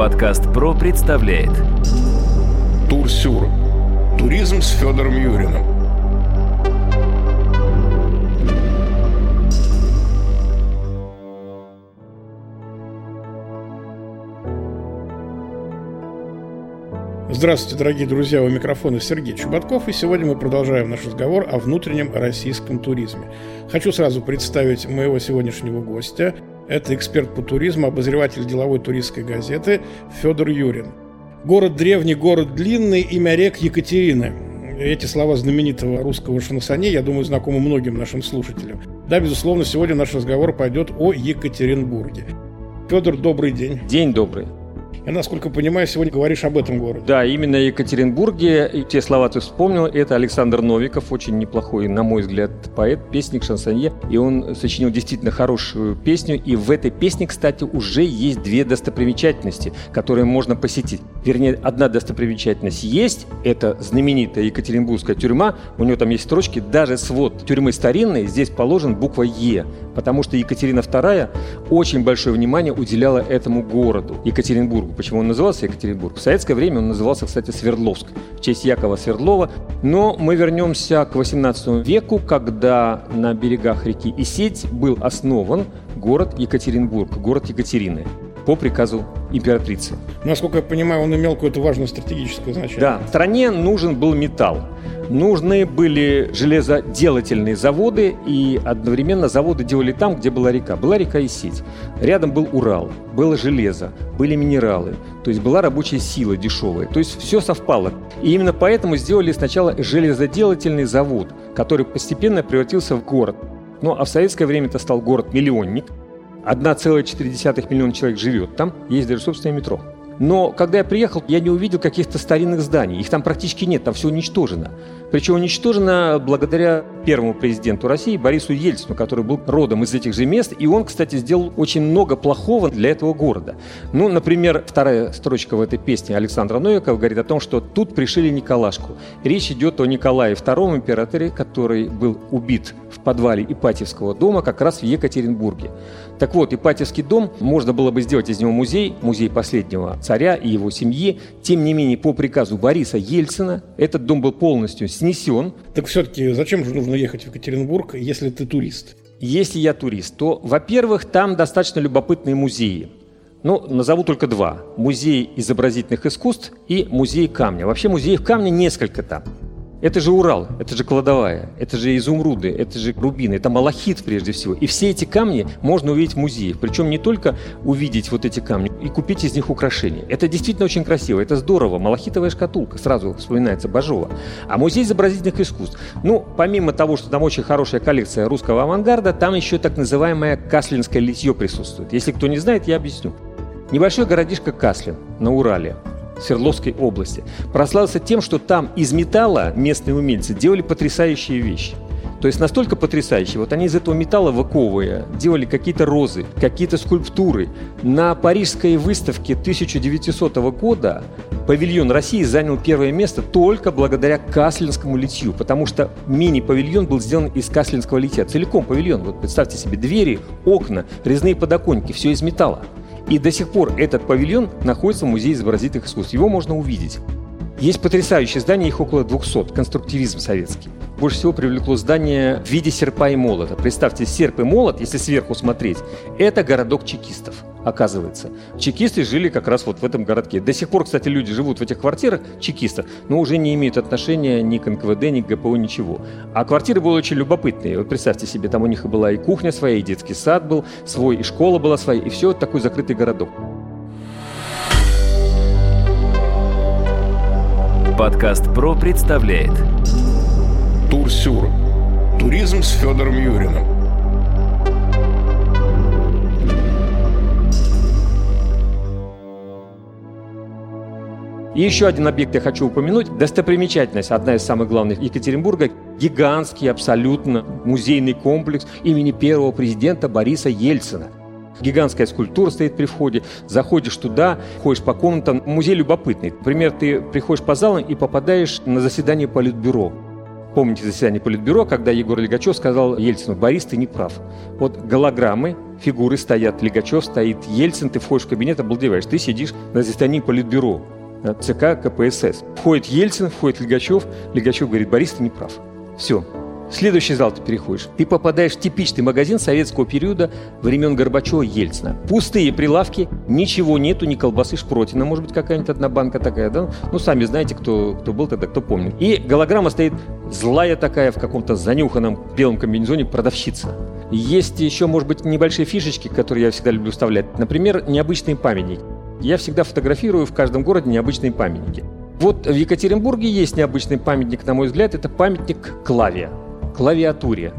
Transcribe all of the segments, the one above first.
Подкаст ПРО представляет Турсюр. Туризм с Федором Юриным. Здравствуйте, дорогие друзья, у микрофона Сергей Чубатков, и сегодня мы продолжаем наш разговор о внутреннем российском туризме. Хочу сразу представить моего сегодняшнего гостя. Это эксперт по туризму, обозреватель деловой туристской газеты Федор Юрин. Город древний, город длинный, имя рек Екатерины. Эти слова знаменитого русского шансоне, я думаю, знакомы многим нашим слушателям. Да, безусловно, сегодня наш разговор пойдет о Екатеринбурге. Федор, добрый день. День добрый. Насколько понимаю, сегодня говоришь об этом городе. Да, именно Екатеринбурге. И те слова ты вспомнил. Это Александр Новиков, очень неплохой, на мой взгляд, поэт, песник, шансонье. И он сочинил действительно хорошую песню. И в этой песне, кстати, уже есть две достопримечательности, которые можно посетить. Вернее, одна достопримечательность есть. Это знаменитая Екатеринбургская тюрьма. У него там есть строчки. Даже свод тюрьмы старинной здесь положен буква «Е». Потому что Екатерина II очень большое внимание уделяла этому городу, Екатеринбургу. Почему он назывался Екатеринбург? В советское время он назывался, кстати, Свердловск, в честь Якова Свердлова. Но мы вернемся к 18 веку, когда на берегах реки Исеть был основан город Екатеринбург, город Екатерины по приказу императрицы. Насколько я понимаю, он имел какое-то важное стратегическое значение. Да, стране нужен был металл. Нужны были железоделательные заводы, и одновременно заводы делали там, где была река. Была река и сеть. Рядом был Урал, было железо, были минералы, то есть была рабочая сила дешевая. То есть все совпало. И именно поэтому сделали сначала железоделательный завод, который постепенно превратился в город. Ну а в советское время это стал город-миллионник. 1,4 миллиона человек живет там, есть даже собственное метро. Но когда я приехал, я не увидел каких-то старинных зданий. Их там практически нет, там все уничтожено. Причем уничтожено благодаря первому президенту России Борису Ельцину, который был родом из этих же мест. И он, кстати, сделал очень много плохого для этого города. Ну, например, вторая строчка в этой песне Александра Новикова говорит о том, что тут пришили Николашку. Речь идет о Николае II, императоре, который был убит в подвале Ипатьевского дома как раз в Екатеринбурге. Так вот, Ипатьевский дом, можно было бы сделать из него музей, музей последнего царя и его семьи. Тем не менее, по приказу Бориса Ельцина этот дом был полностью снесен. Так все-таки зачем же нужно ехать в Екатеринбург, если ты турист? Если я турист, то, во-первых, там достаточно любопытные музеи. Ну, назову только два. Музей изобразительных искусств и музей камня. Вообще музеев камня несколько там. Это же Урал, это же кладовая, это же изумруды, это же рубины, это малахит прежде всего. И все эти камни можно увидеть в музее. Причем не только увидеть вот эти камни и купить из них украшения. Это действительно очень красиво, это здорово. Малахитовая шкатулка, сразу вспоминается Бажова. А музей изобразительных искусств. Ну, помимо того, что там очень хорошая коллекция русского авангарда, там еще так называемое каслинское литье присутствует. Если кто не знает, я объясню. Небольшой городишко Каслин на Урале. Свердловской области. Прославился тем, что там из металла местные умельцы делали потрясающие вещи. То есть настолько потрясающие. Вот они из этого металла выковывая делали какие-то розы, какие-то скульптуры. На парижской выставке 1900 года павильон России занял первое место только благодаря каслинскому литью, потому что мини-павильон был сделан из каслинского литья. Целиком павильон. Вот представьте себе, двери, окна, резные подоконники, все из металла. И до сих пор этот павильон находится в Музее изобразительных искусств. Его можно увидеть. Есть потрясающие здания, их около 200, конструктивизм советский. Больше всего привлекло здание в виде серпа и молота. Представьте, серп и молот, если сверху смотреть, это городок чекистов оказывается. Чекисты жили как раз вот в этом городке. До сих пор, кстати, люди живут в этих квартирах чекистов, но уже не имеют отношения ни к НКВД, ни к ГПУ, ничего. А квартиры были очень любопытные. Вот представьте себе, там у них была и кухня своя, и детский сад был свой, и школа была своя, и все такой закрытый городок. Подкаст ПРО представляет Турсюр. Туризм с Федором Юриным. И еще один объект я хочу упомянуть. Достопримечательность, одна из самых главных Екатеринбурга, гигантский абсолютно музейный комплекс имени первого президента Бориса Ельцина. Гигантская скульптура стоит при входе. Заходишь туда, ходишь по комнатам. Музей любопытный. Например, ты приходишь по залам и попадаешь на заседание Политбюро. Помните заседание Политбюро, когда Егор Легачев сказал Ельцину, Борис, ты не прав. Вот голограммы, фигуры стоят, Легачев стоит, Ельцин, ты входишь в кабинет, обалдеваешь, ты сидишь на заседании Политбюро, ЦК КПСС. Входит Ельцин, входит Легачев, Легачев говорит, Борис, ты не прав. Все, следующий зал ты переходишь. Ты попадаешь в типичный магазин советского периода времен Горбачева Ельцина. Пустые прилавки, ничего нету, ни колбасы Шпротина, может быть, какая-нибудь одна банка такая, да? Ну, сами знаете, кто, кто был тогда, кто помнит. И голограмма стоит злая такая в каком-то занюханном белом комбинезоне продавщица. Есть еще, может быть, небольшие фишечки, которые я всегда люблю вставлять. Например, необычные памятники. Я всегда фотографирую в каждом городе необычные памятники. Вот в Екатеринбурге есть необычный памятник, на мой взгляд, это памятник Клавия клавиатуре.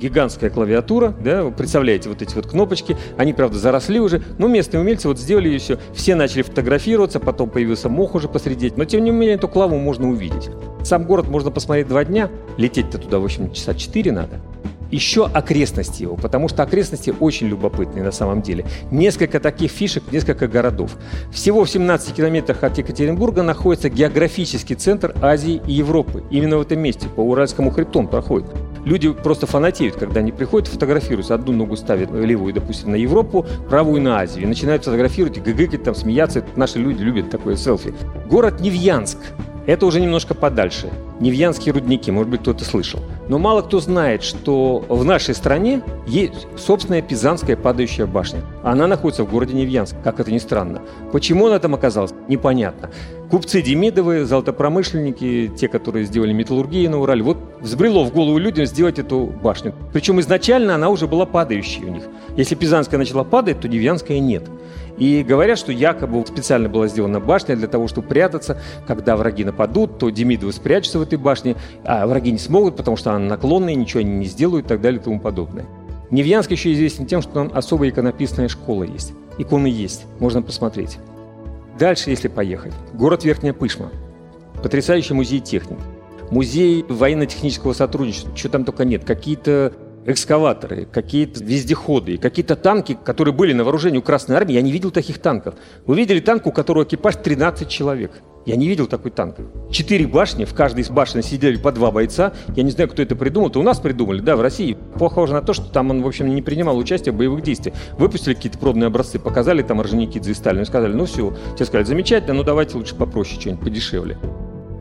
Гигантская клавиатура, да, вы представляете, вот эти вот кнопочки, они, правда, заросли уже, но местные умельцы вот сделали ее все, все начали фотографироваться, потом появился мох уже посреди, но тем не менее эту клаву можно увидеть. Сам город можно посмотреть два дня, лететь-то туда, в общем, часа четыре надо еще окрестности его, потому что окрестности очень любопытные на самом деле. Несколько таких фишек, несколько городов. Всего в 17 километрах от Екатеринбурга находится географический центр Азии и Европы. Именно в этом месте, по Уральскому хребту он проходит. Люди просто фанатеют, когда они приходят, фотографируются. Одну ногу ставят левую, допустим, на Европу, правую на Азию. И начинают фотографировать, гыгыкать, там, смеяться. Наши люди любят такое селфи. Город Невьянск. Это уже немножко подальше. Невьянские рудники, может быть, кто-то слышал. Но мало кто знает, что в нашей стране есть собственная Пизанская падающая башня. Она находится в городе Невьянск, как это ни странно. Почему она там оказалась, непонятно. Купцы Демидовы, золотопромышленники, те, которые сделали металлургию на Урале, вот взбрело в голову людям сделать эту башню. Причем изначально она уже была падающей у них. Если Пизанская начала падать, то Невьянская нет. И говорят, что якобы специально была сделана башня для того, чтобы прятаться. Когда враги нападут, то Демидовы спрячутся в этой башне, а враги не смогут, потому что она наклонная, ничего они не сделают и так далее и тому подобное. Невьянск еще известен тем, что там особая иконописная школа есть. Иконы есть, можно посмотреть. Дальше, если поехать. Город Верхняя Пышма. Потрясающий музей техник. Музей военно-технического сотрудничества. Что там только нет. Какие-то экскаваторы, какие-то вездеходы, какие-то танки, которые были на вооружении у Красной Армии. Я не видел таких танков. Вы видели танк, у которого экипаж 13 человек? Я не видел такой танк. Четыре башни, в каждой из башен сидели по два бойца. Я не знаю, кто это придумал. Это у нас придумали, да, в России. Похоже на то, что там он, в общем, не принимал участие в боевых действиях. Выпустили какие-то пробные образцы, показали там Орджоникидзе и Сталин. И сказали, ну все. Те сказали, замечательно, ну давайте лучше попроще что-нибудь, подешевле.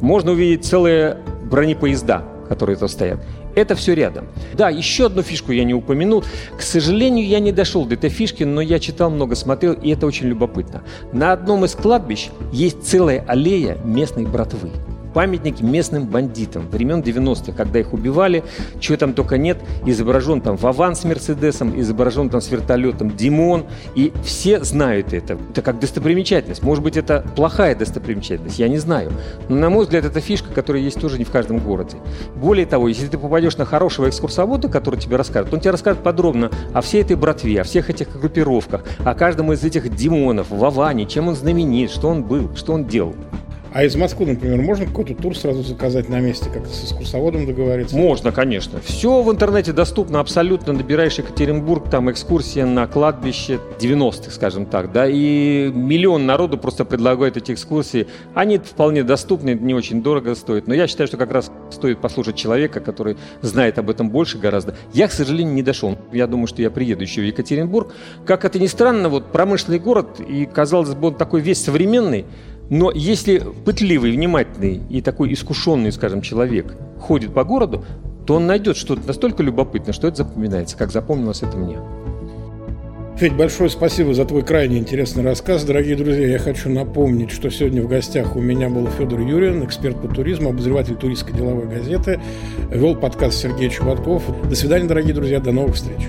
Можно увидеть целые бронепоезда, которые там стоят. Это все рядом. Да, еще одну фишку я не упомянул. К сожалению, я не дошел до этой фишки, но я читал много, смотрел, и это очень любопытно. На одном из кладбищ есть целая аллея местной братвы памятники местным бандитам времен 90-х, когда их убивали, чего там только нет, изображен там Вован с Мерседесом, изображен там с вертолетом Димон, и все знают это. Это как достопримечательность. Может быть, это плохая достопримечательность, я не знаю. Но, на мой взгляд, это фишка, которая есть тоже не в каждом городе. Более того, если ты попадешь на хорошего экскурсовода, который тебе расскажет, он тебе расскажет подробно о всей этой братве, о всех этих группировках, о каждом из этих Димонов, Воване, чем он знаменит, что он был, что он делал. А из Москвы, например, можно какой-то тур сразу заказать на месте, как-то с экскурсоводом договориться? Можно, конечно. Все в интернете доступно абсолютно. Набираешь Екатеринбург, там экскурсия на кладбище 90-х, скажем так, да, и миллион народу просто предлагают эти экскурсии. Они вполне доступны, не очень дорого стоят. Но я считаю, что как раз стоит послушать человека, который знает об этом больше гораздо. Я, к сожалению, не дошел. Я думаю, что я приеду еще в Екатеринбург. Как это ни странно, вот промышленный город, и казалось бы, он такой весь современный, но если пытливый, внимательный и такой искушенный, скажем, человек ходит по городу, то он найдет что-то настолько любопытное, что это запоминается, как запомнилось это мне. Федь, большое спасибо за твой крайне интересный рассказ. Дорогие друзья, я хочу напомнить, что сегодня в гостях у меня был Федор Юрьевин, эксперт по туризму, обозреватель туристской деловой газеты, вел подкаст Сергей Чубатков. До свидания, дорогие друзья, до новых встреч.